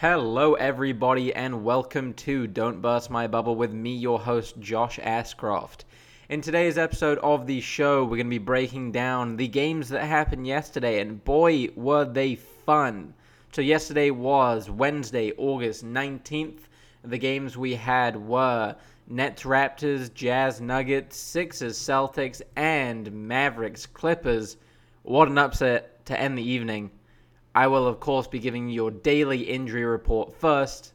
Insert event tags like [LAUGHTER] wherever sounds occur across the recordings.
Hello, everybody, and welcome to Don't Burst My Bubble with me, your host, Josh Ascroft. In today's episode of the show, we're going to be breaking down the games that happened yesterday, and boy, were they fun! So, yesterday was Wednesday, August 19th. The games we had were Nets Raptors, Jazz Nuggets, Sixers Celtics, and Mavericks Clippers. What an upset to end the evening. I will, of course, be giving you your daily injury report first.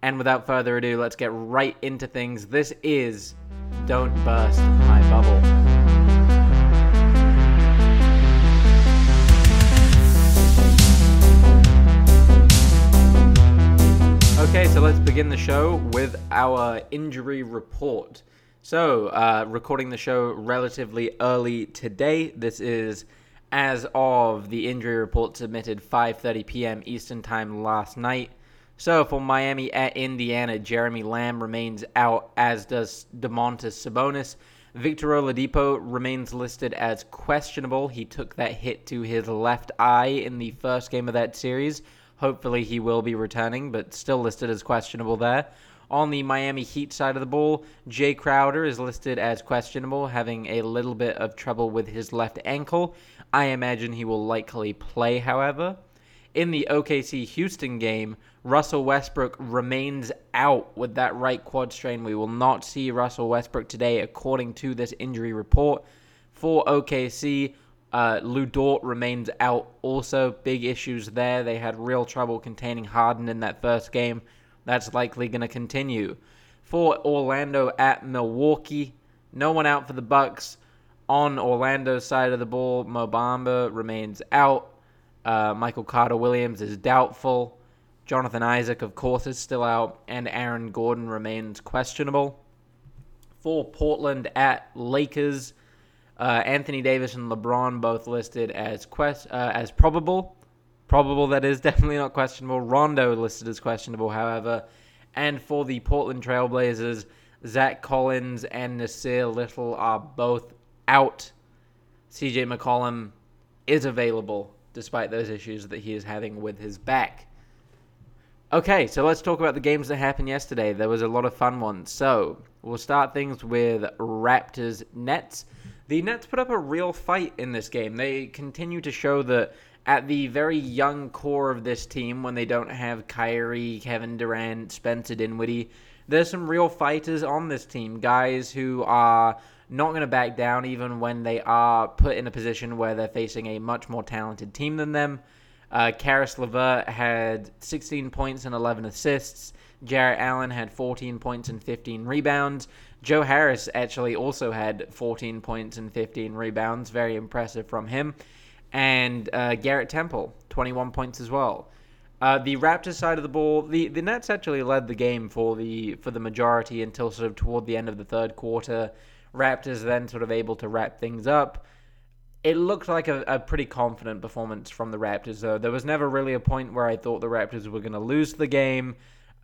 And without further ado, let's get right into things. This is Don't Burst My Bubble. Okay, so let's begin the show with our injury report. So, uh, recording the show relatively early today. This is as of the injury report submitted 5:30 p.m. Eastern Time last night. So for Miami at Indiana, Jeremy Lamb remains out, as does Domantas Sabonis. Victor Oladipo remains listed as questionable. He took that hit to his left eye in the first game of that series. Hopefully he will be returning, but still listed as questionable there. On the Miami Heat side of the ball, Jae Crowder is listed as questionable, having a little bit of trouble with his left ankle. I imagine he will likely play, however. In the OKC Houston game, Russell Westbrook remains out with that right quad strain. We will not see Russell Westbrook today, according to this injury report. For OKC, uh, Lu Dort remains out also. Big issues there. They had real trouble containing Harden in that first game. That's likely going to continue. For Orlando at Milwaukee, no one out for the Bucks. On Orlando's side of the ball, Mo Bamba remains out. Uh, Michael Carter Williams is doubtful. Jonathan Isaac, of course, is still out, and Aaron Gordon remains questionable. For Portland at Lakers, uh, Anthony Davis and LeBron both listed as quest uh, as probable. Probable that is [LAUGHS] definitely not questionable. Rondo listed as questionable, however. And for the Portland Trailblazers, Zach Collins and Nassir Little are both out. CJ McCollum is available despite those issues that he is having with his back. Okay, so let's talk about the games that happened yesterday. There was a lot of fun ones. So we'll start things with Raptors Nets. The Nets put up a real fight in this game. They continue to show that at the very young core of this team, when they don't have Kyrie, Kevin Durant, Spencer Dinwiddie, there's some real fighters on this team. Guys who are not going to back down even when they are put in a position where they're facing a much more talented team than them. Uh, Caris LeVert had 16 points and 11 assists. Jarrett Allen had 14 points and 15 rebounds. Joe Harris actually also had 14 points and 15 rebounds. Very impressive from him. And uh, Garrett Temple, 21 points as well. Uh, the Raptors side of the ball, the, the Nets actually led the game for the for the majority until sort of toward the end of the third quarter. Raptors then sort of able to wrap things up. It looked like a, a pretty confident performance from the Raptors, though. There was never really a point where I thought the Raptors were going to lose the game.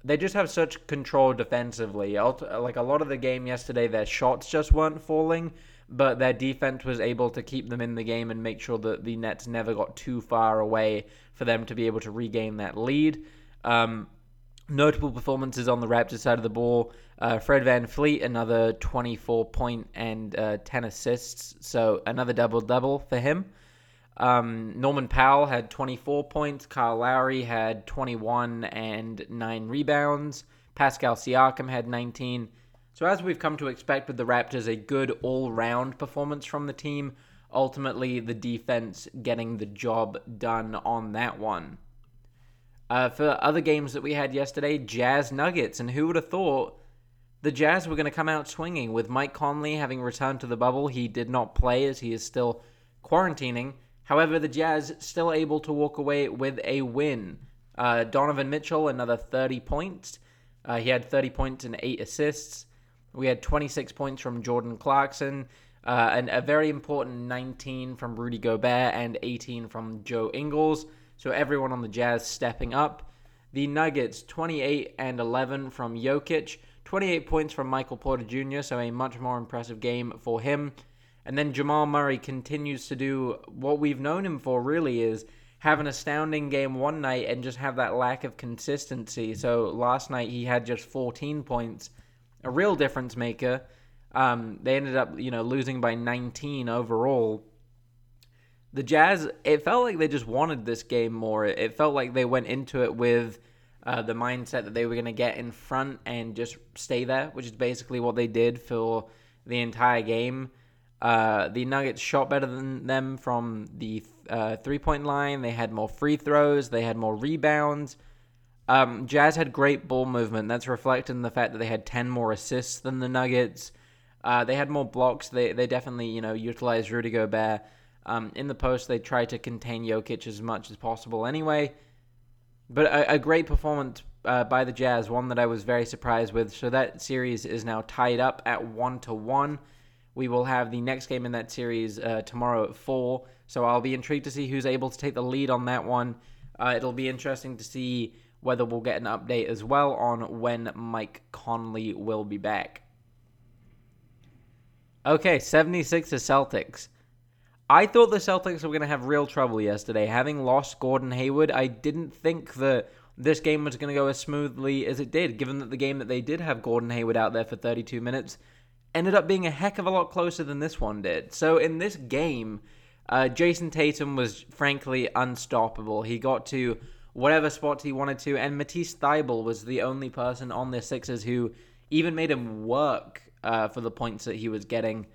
They just have such control defensively. Like a lot of the game yesterday, their shots just weren't falling, but their defense was able to keep them in the game and make sure that the Nets never got too far away for them to be able to regain that lead. Um, Notable performances on the Raptors side of the ball. Uh, Fred VanVleet, another 24 point and uh, 10 assists. So another double double for him. Um, Norman Powell had 24 points. Kyle Lowry had 21 and 9 rebounds. Pascal Siakam had 19. So, as we've come to expect with the Raptors, a good all round performance from the team. Ultimately, the defense getting the job done on that one. Uh, for other games that we had yesterday, Jazz Nuggets, and who would have thought the Jazz were going to come out swinging with Mike Conley having returned to the bubble. He did not play as he is still quarantining. However, the Jazz still able to walk away with a win. Uh, Donovan Mitchell, another 30 points. Uh, he had 30 points and 8 assists. We had 26 points from Jordan Clarkson, uh, and a very important 19 from Rudy Gobert and 18 from Joe Ingles. So everyone on the Jazz stepping up. The Nuggets 28 and 11 from Jokic, 28 points from Michael Porter Jr., so a much more impressive game for him. And then Jamal Murray continues to do what we've known him for really is have an astounding game one night and just have that lack of consistency. So last night he had just 14 points, a real difference maker. Um, they ended up, you know, losing by 19 overall. The Jazz, it felt like they just wanted this game more. It felt like they went into it with uh, the mindset that they were going to get in front and just stay there, which is basically what they did for the entire game. Uh, the Nuggets shot better than them from the uh, three point line. They had more free throws. They had more rebounds. Um, Jazz had great ball movement. That's reflected in the fact that they had 10 more assists than the Nuggets. Uh, they had more blocks. They, they definitely, you know, utilized Rudy Gobert. Um, in the post, they tried to contain Jokic as much as possible anyway. But a, a great performance uh, by the Jazz, one that I was very surprised with. So that series is now tied up at 1 to 1. We will have the next game in that series uh, tomorrow at 4. So I'll be intrigued to see who's able to take the lead on that one. Uh, it'll be interesting to see whether we'll get an update as well on when Mike Conley will be back. Okay, 76 to Celtics. I thought the Celtics were going to have real trouble yesterday. Having lost Gordon Hayward, I didn't think that this game was going to go as smoothly as it did, given that the game that they did have Gordon Hayward out there for 32 minutes ended up being a heck of a lot closer than this one did. So in this game, uh, Jayson Tatum was frankly unstoppable. He got to whatever spots he wanted to, and Matisse Thybulle was the only person on the Sixers who even made him work uh, for the points that he was getting.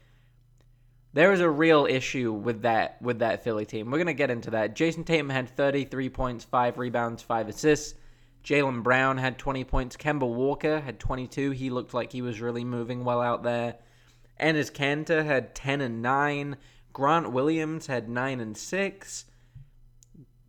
There is a real issue with that with that Philly team. We're gonna get into that. Jayson Tatum had 33 points, five rebounds, five assists. Jaylen Brown had 20 points. Kemba Walker had 22. He looked like he was really moving well out there. Enes Kanter had 10 and 9. Grant Williams had 9 and 6.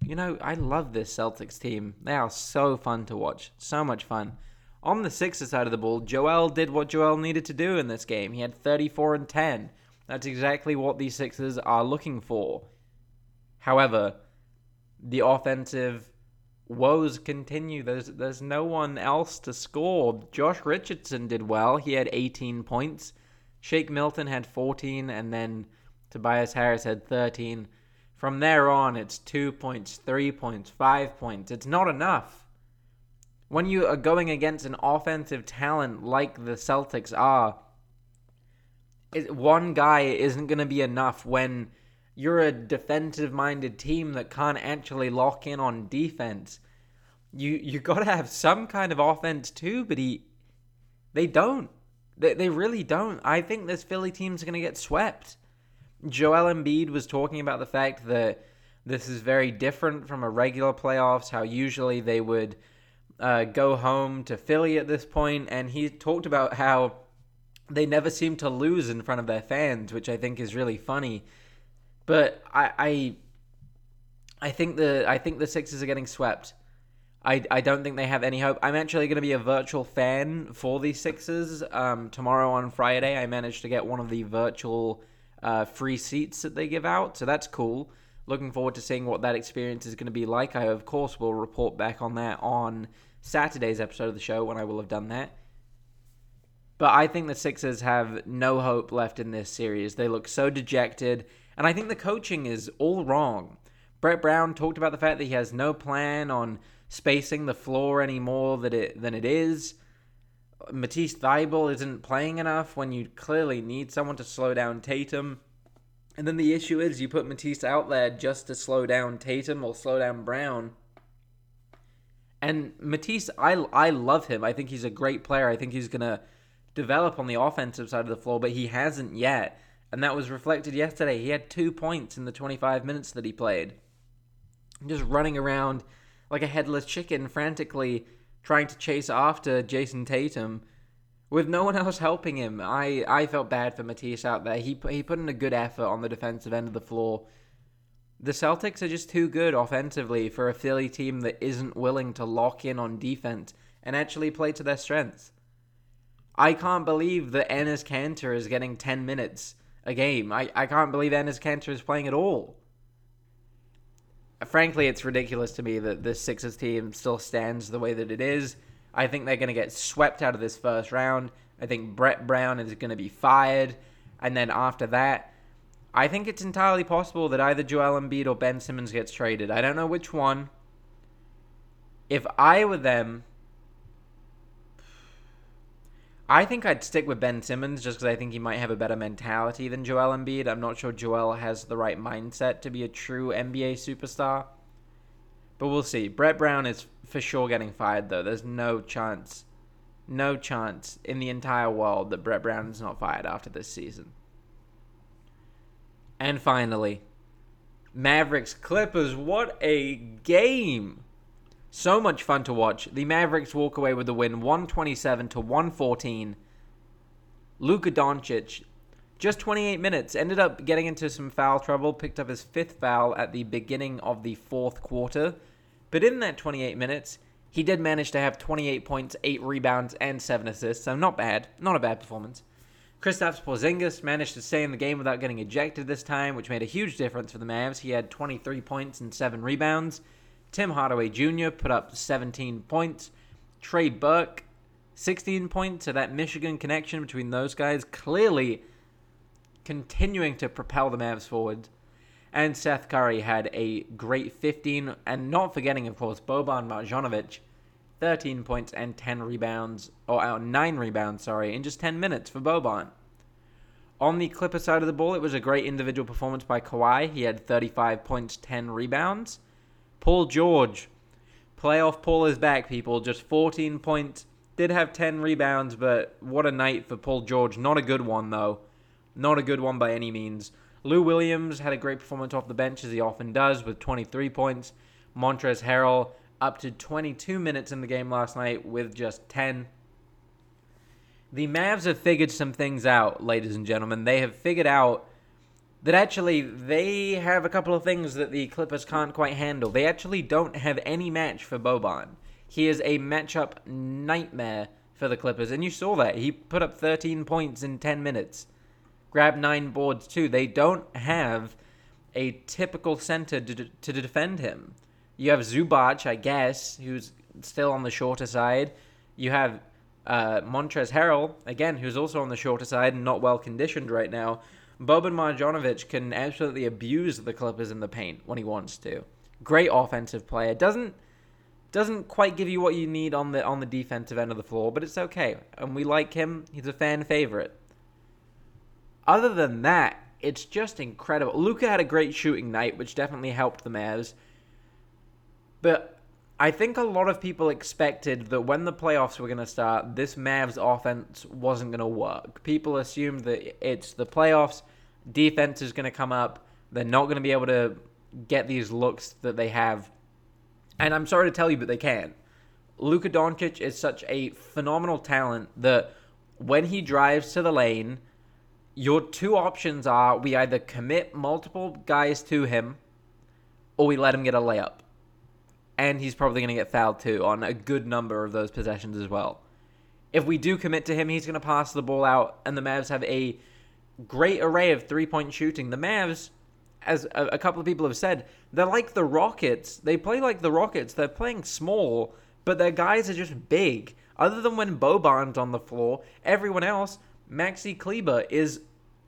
You know, I love this Celtics team. They are so fun to watch. So much fun. On the Sixers side of the ball, Joel did what Joel needed to do in this game. He had 34 and 10. That's exactly what these Sixers are looking for. However, the offensive woes continue. There's there's no one else to score. Josh Richardson did well. He had 18 points. Shake Milton had 14, and then Tobias Harris had 13. From there on, it's two points, three points, five points. It's not enough. When you are going against an offensive talent like the Celtics are, one guy isn't going to be enough when you're a defensive minded team that can't actually lock in on defense. You you got to have some kind of offense too, but he they don't. They they really don't. I think this Philly team's going to get swept. Joel Embiid was talking about the fact that this is very different from a regular playoffs, how usually they would uh, go home to Philly at this point, and he talked about how they never seem to lose in front of their fans, which I think is really funny. But I, I, I think the I think the Sixers are getting swept. I, I don't think they have any hope. I'm actually going to be a virtual fan for the Sixers. Um, tomorrow on Friday, I managed to get one of the virtual uh, free seats that they give out, so that's cool. Looking forward to seeing what that experience is going to be like. I, of course, will report back on that on Saturday's episode of the show when I will have done that. But I think the Sixers have no hope left in this series. They look so dejected, and I think the coaching is all wrong. Brett Brown talked about the fact that he has no plan on spacing the floor any more than it, than it is. Matisse Thybulle isn't playing enough when you clearly need someone to slow down Tatum. And then the issue is you put Matisse out there just to slow down Tatum or slow down Brown. And Matisse, I, I love him. I think he's a great player. I think he's going to develop on the offensive side of the floor, but he hasn't yet. And that was reflected yesterday. He had two points in the 25 minutes that he played. Just running around like a headless chicken, frantically trying to chase after Jayson Tatum with no one else helping him. I, I felt bad for Matisse out there. He, he put in a good effort on the defensive end of the floor. The Celtics are just too good offensively for a Philly team that isn't willing to lock in on defense and actually play to their strengths. I can't believe that Enes Kanter is getting 10 minutes a game. I, I can't believe Enes Kanter is playing at all. Frankly, it's ridiculous to me that this Sixers team still stands the way that it is. I think they're going to get swept out of this first round. I think Brett Brown is going to be fired. And then after that, I think it's entirely possible that either Joel Embiid or Ben Simmons gets traded. I don't know which one. If I were them, I think I'd stick with Ben Simmons just because I think he might have a better mentality than Joel Embiid. I'm not sure Joel has the right mindset to be a true NBA superstar. But we'll see. Brett Brown is for sure getting fired, though. There's no chance, no chance in the entire world that Brett Brown is not fired after this season. And finally, Mavericks Clippers. What a game! So much fun to watch. The Mavericks walk away with the win 127 to 114. Luka Doncic, just 28 minutes, ended up getting into some foul trouble, picked up his fifth foul at the beginning of the fourth quarter. But in that 28 minutes, he did manage to have 28 points, 8 rebounds, and 7 assists, so not bad. Not a bad performance. Kristaps Porzingis managed to stay in the game without getting ejected this time, which made a huge difference for the Mavs. He had 23 points and 7 rebounds. Tim Hardaway Jr. put up 17 points. Trey Burke, 16 points. So that Michigan connection between those guys clearly continuing to propel the Mavs forward. And Seth Curry had a great 15, and not forgetting, of course, Boban Marjanovic, 13 points and 10 rebounds, or uh, 9 rebounds, sorry, in just 10 minutes for Boban. On the Clipper side of the ball, it was a great individual performance by Kawhi. He had 35 points, 10 rebounds. Paul George. Playoff Paul is back, people. Just 14 points. Did have 10 rebounds, but what a night for Paul George. Not a good one, though. Not a good one by any means. Lou Williams had a great performance off the bench, as he often does, with 23 points. Montrezl Harrell up to 22 minutes in the game last night with just 10. The Mavs have figured some things out, ladies and gentlemen. They have figured out that actually they have a couple of things that the Clippers can't quite handle. They actually don't have any match for Boban. He is a matchup nightmare for the Clippers, and you saw that. He put up 13 points in 10 minutes, grabbed nine boards too. They don't have a typical center to, to defend him. You have Zubac, I guess, who's still on the shorter side. You have uh, Montrezl Harrell, again, who's also on the shorter side and not well conditioned right now. Boban Marjanovic can absolutely abuse the Clippers in the paint when he wants to. Great offensive player. Doesn't doesn't quite give you what you need on the on the defensive end of the floor, but it's okay. And we like him. He's a fan favorite. Other than that, it's just incredible. Luka had a great shooting night, which definitely helped the Mavs. But I think a lot of people expected that when the playoffs were going to start, this Mavs offense wasn't going to work. People assumed that it's the playoffs, defense is going to come up, they're not going to be able to get these looks that they have. And I'm sorry to tell you, but they can. Luka Doncic is such a phenomenal talent that when he drives to the lane, your two options are we either commit multiple guys to him or we let him get a layup and he's probably going to get fouled too on a good number of those possessions as well. If we do commit to him, he's going to pass the ball out, and the Mavs have a great array of three point shooting. The Mavs, as a, a, couple of people have said, they're like the Rockets. They play like the Rockets. They're playing small, but their guys are just big. Other than when Boban's on the floor, everyone else, Maxi Kleber is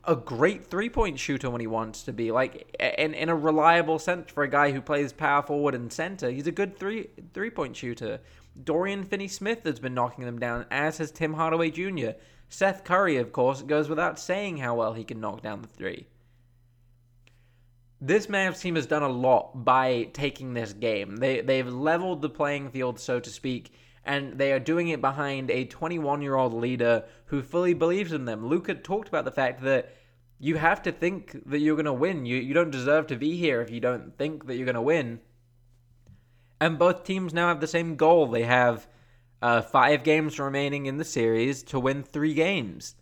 a great three point shooter when he wants to be. Like in in a reliable sense for a guy who plays power forward and center, he's a good three three point shooter. Dorian Finney Smith has been knocking them down, as has Tim Hardaway Jr. Seth Curry, of course, goes without saying how well he can knock down the three. This Mavs team has done a lot by taking this game. They they've leveled the playing field, so to speak, and they are doing it behind a 21 year old leader who fully believes in them. Luka talked about the fact that you have to think that you're going to win. You, you don't deserve to be here if you don't think that you're going to win. And both teams now have the same goal. They have uh, five games remaining in the series to win three games.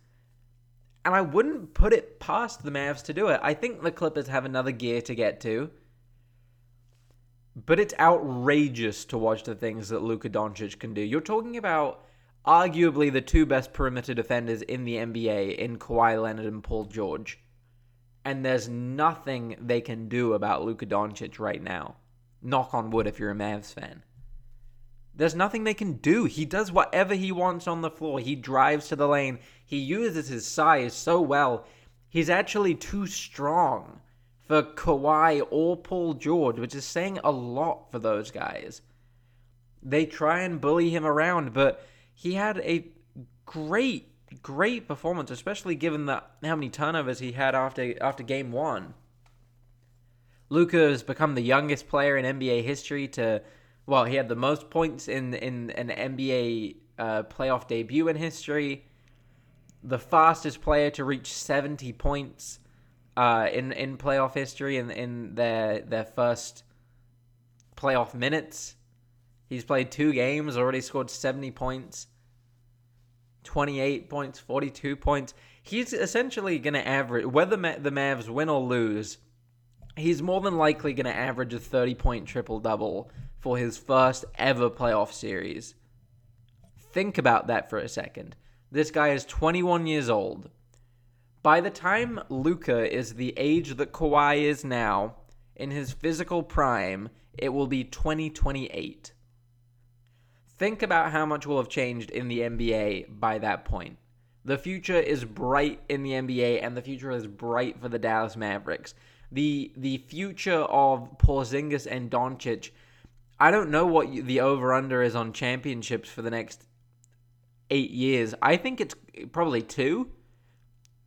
And I wouldn't put it past the Mavs to do it. I think the Clippers have another gear to get to. But it's outrageous to watch the things that Luka Doncic can do. You're talking about arguably the two best perimeter defenders in the NBA in Kawhi Leonard and Paul George. And there's nothing they can do about Luka Doncic right now. Knock on wood if you're a Mavs fan. There's nothing they can do. He does whatever he wants on the floor. He drives to the lane. He uses his size so well. He's actually too strong for Kawhi or Paul George, which is saying a lot for those guys. They try and bully him around, but he had a great, great performance, especially given the how many turnovers he had after after game one. Luka has become the youngest player in NBA history to, well, he had the most points in in an NBA uh, playoff debut in history. The fastest player to reach 70 points uh, in in playoff history in in their their first playoff minutes. He's played two games, already scored 70 points, 28 points, 42 points. He's essentially going to average, whether the Mavs win or lose, he's more than likely going to average a 30 point triple double for his first ever playoff series. Think about that for a second. This guy is 21 years old. By the time Luka is the age that Kawhi is now, in his physical prime, it will be 2028. Think about how much will have changed in the NBA by that point. The future is bright in the NBA, and the future is bright for the Dallas Mavericks. The the future of Porzingis and Doncic. I don't know what the over under is on championships for the next eight years. I think it's probably two.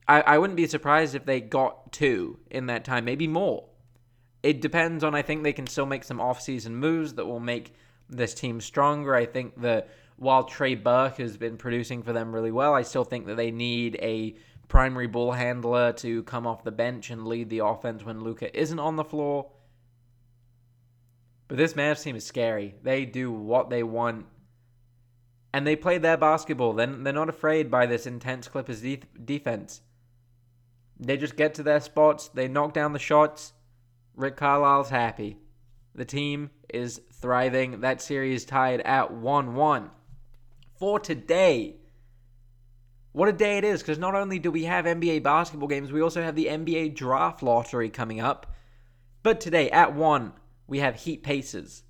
I, I wouldn't be surprised if they got two in that time, maybe more. It depends on, I think they can still make some off-season moves that will make this team stronger. I think that while Trey Burke has been producing for them really well, I still think that they need a primary ball handler to come off the bench and lead the offense when Luka isn't on the floor. But this Mavs team is scary. They do what they want. And they play their basketball. They're, they're not afraid by this intense Clippers de- defense. They just get to their spots, they knock down the shots. Rick Carlisle's happy. The team is thriving. That series tied at 1 1. For today, what a day it is because not only do we have NBA basketball games, we also have the NBA draft lottery coming up. But today, at 1, we have Heat Pacers.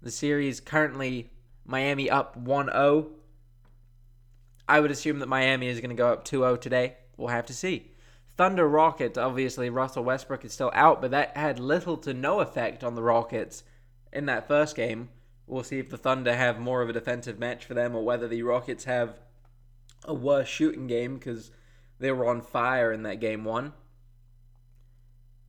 The series currently Miami up 1 0. I would assume that Miami is going to go up 2 0 today. We'll have to see. Thunder Rockets, obviously, Russell Westbrook is still out, but that had little to no effect on the Rockets in that first game. We'll see if the Thunder have more of a defensive match for them or whether the Rockets have a worse shooting game because they were on fire in that game one.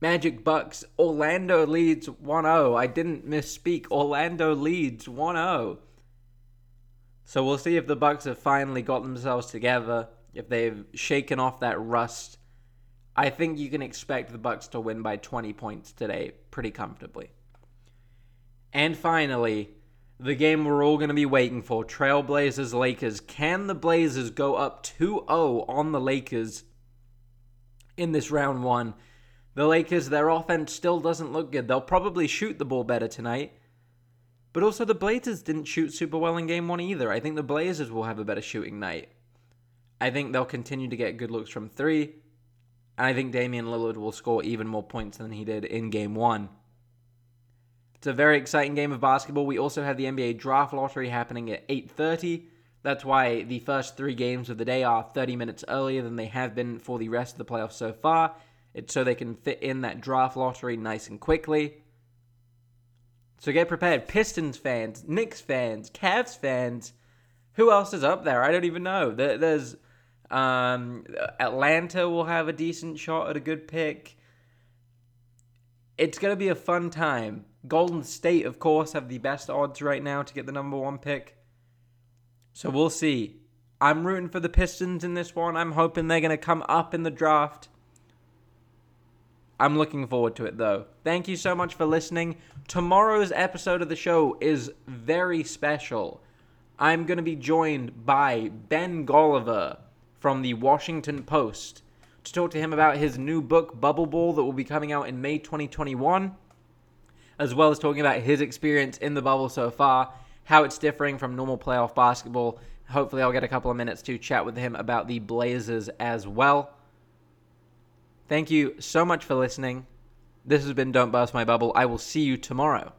Magic Bucks, Orlando leads 1 0. I didn't misspeak. Orlando leads 1 0. So we'll see if the Bucks have finally got themselves together, if they've shaken off that rust I think you can expect the Bucks to win by 20 points today pretty comfortably. And finally, the game we're all going to be waiting for, Trailblazers Lakers. Can the Blazers go up 2-0 on the Lakers in this round 1? The Lakers, their offense still doesn't look good. They'll probably shoot the ball better tonight. But also the Blazers didn't shoot super well in game 1 either. I think the Blazers will have a better shooting night. I think they'll continue to get good looks from 3. And I think Damian Lillard will score even more points than he did in game one. It's a very exciting game of basketball. We also have the NBA draft lottery happening at 8:30. That's why the first 3 games of the day are 30 minutes earlier than they have been for the rest of the playoffs so far. It's so they can fit in that draft lottery nice and quickly. So get prepared. Pistons fans, Knicks fans, Cavs fans. Who else is up there? I don't even know. There's um, Atlanta will have a decent shot at a good pick. It's going to be a fun time. Golden State, of course, have the best odds right now to get the number one pick. So we'll see. I'm rooting for the Pistons in this one. I'm hoping they're going to come up in the draft. I'm looking forward to it though. Thank you so much for listening. Tomorrow's episode of the show is very special. I'm going to be joined by Ben Golliver from the Washington Post to talk to him about his new book, Bubble Ball, that will be coming out in May 2021, as well as talking about his experience in the bubble so far, how it's differing from normal playoff basketball. Hopefully, I'll get a couple of minutes to chat with him about the Blazers as well. Thank you so much for listening. This has been Don't Burst My Bubble. I will see you tomorrow.